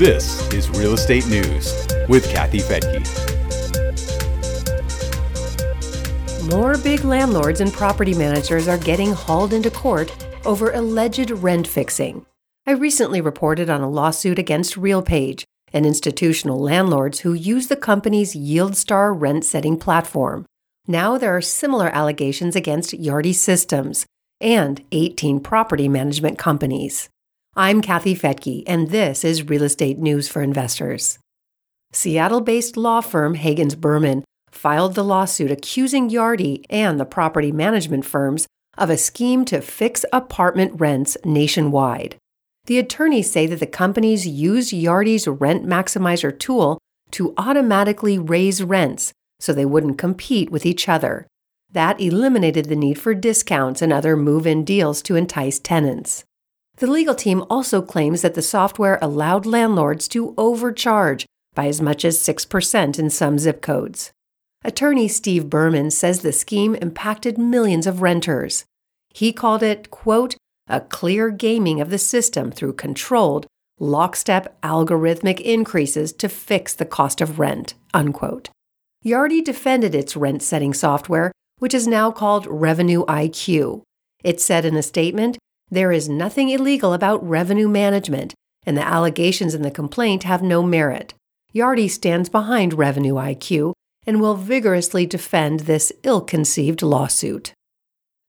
This is Real Estate News with Kathy Fettke. More big landlords and property managers are getting hauled into court over alleged rent fixing. I recently reported on a lawsuit against RealPage, an institutional landlords who use the company's YieldStar rent setting platform. Now there are similar allegations against Yardi Systems and 18 property management companies. I'm Kathy Fettke, and this is Real Estate News for Investors. Seattle based law firm Hagens Berman filed the lawsuit accusing Yardi and the property management firms of a scheme to fix apartment rents nationwide. The attorneys say that the companies used Yardi's RENTmaximizer tool to automatically raise rents so they wouldn't compete with each other. That eliminated the need for discounts and other move in deals to entice tenants. The legal team also claims that the software allowed landlords to overcharge by as much as 6% in some zip codes. Attorney Steve Berman says the scheme impacted millions of renters. He called it, quote, a clear gaming of the system through controlled, lockstep algorithmic increases to fix the cost of rent, unquote. Yardi defended its rent setting software, which is now called Revenue IQ. It said in a statement there is nothing illegal about revenue management, and the allegations in the complaint have no merit. Yardi stands behind Revenue IQ and will vigorously defend this ill conceived lawsuit.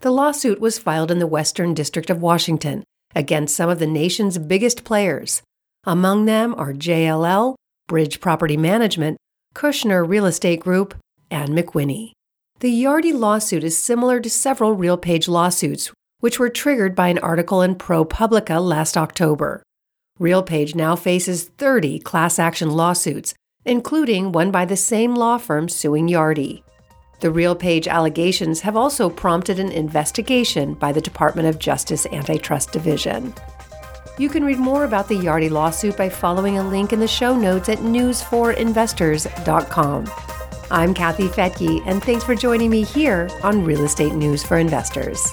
The lawsuit was filed in the Western District of Washington against some of the nation's biggest players. Among them are JLL, Bridge Property Management, Kushner Real Estate Group, and McWhinney. The Yardi lawsuit is similar to several RealPage lawsuits which were triggered by an article in ProPublica last October. RealPage now faces 30 class action lawsuits, including one by the same law firm suing Yardi. The RealPage allegations have also prompted an investigation by the Department of Justice Antitrust Division. You can read more about the Yardi lawsuit by following a link in the show notes at newsforinvestors.com. I'm Kathy Fettke, and thanks for joining me here on Real Estate News for Investors.